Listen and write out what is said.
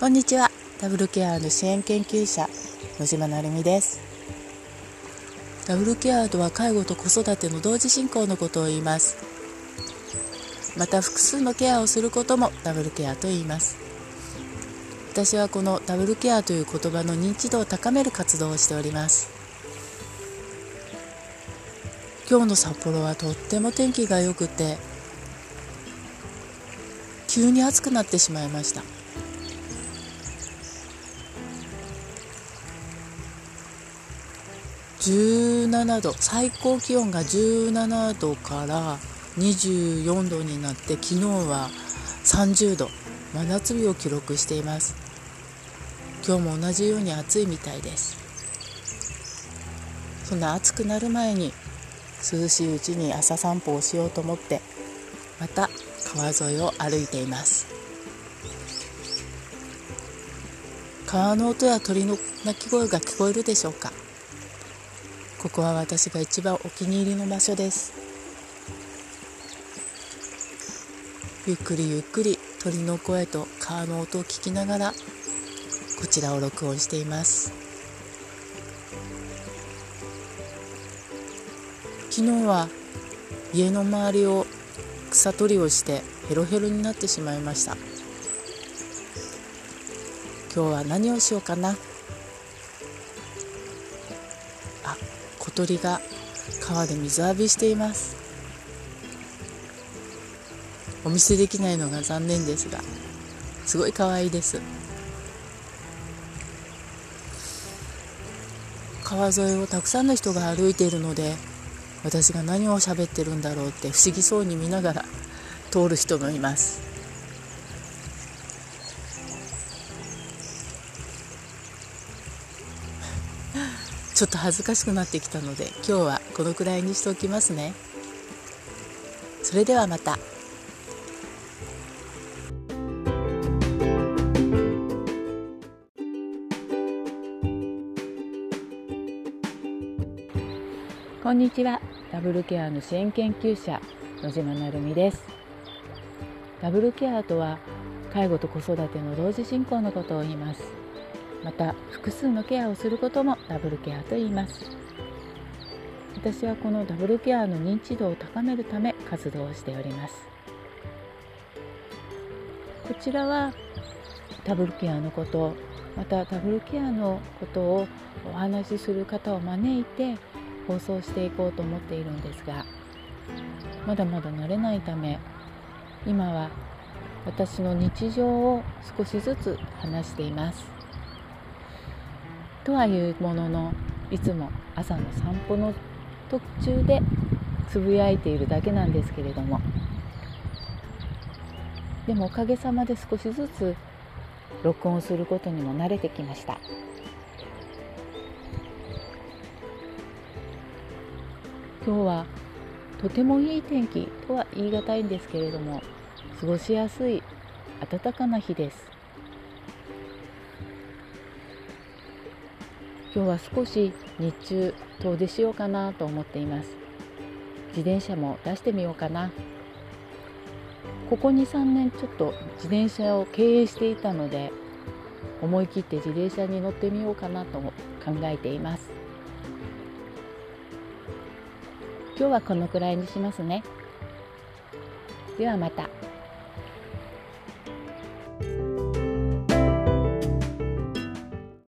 こんにちは。ダブルケアの支援研究者野島成美です。ダブルケアとは介護と子育ての同時進行のことを言います。また複数のケアをすることもダブルケアと言います。私はこのダブルケアという言葉の認知度を高める活動をしております。今日の札幌はとっても天気が良くて急に暑くなってしまいました。17度最高気温が17度から24度になって昨日は30度真夏日を記録しています。今日も同じように暑いみたいです。そんな暑くなる前に涼しいうちに朝散歩をしようと思ってまた川沿いを歩いています。川の音や鳥の鳴き声が聞こえるでしょうか？ここは私が一番お気に入りの場所です。ゆっくりゆっくり鳥の声と川の音を聞きながらこちらを録音しています。昨日は家の周りを草取りをしてヘロヘロになってしまいました。今日は何をしようかな。あ小鳥が川で水浴びしています。お見せできないのが残念ですがすごい可愛いです。川沿いをたくさんの人が歩いているので私が何を喋ってるんだろうって不思議そうに見ながら通る人もいます。ちょっと恥ずかしくなってきたので今日はこのくらいにしておきますね。それではまた。こんにちは。ダブルケアの支援研究者野島成美です。ダブルケアとは介護と子育ての同時進行のことを言います。また複数のケアをすることもダブルケアと言います。私はこのダブルケアの認知度を高めるため活動をしております。こちらはダブルケアのことまたダブルケアのことをお話しする方を招いて放送していこうと思っているんですがまだまだ慣れないため今は私の日常を少しずつ話しています。とはいうもののいつも朝の散歩の途中でつぶやいているだけなんですけれども。でもおかげさまで少しずつ録音することにも慣れてきました。今日はとてもいい天気とは言い難いんですけれども過ごしやすい暖かな日です。今日は少し日中遠出しようかなと思っています自転車も出してみようかなここ23年ちょっと自転車を経営していたので思い切って自転車に乗ってみようかなと考えています今日はこのくらいにしますね。ではまた。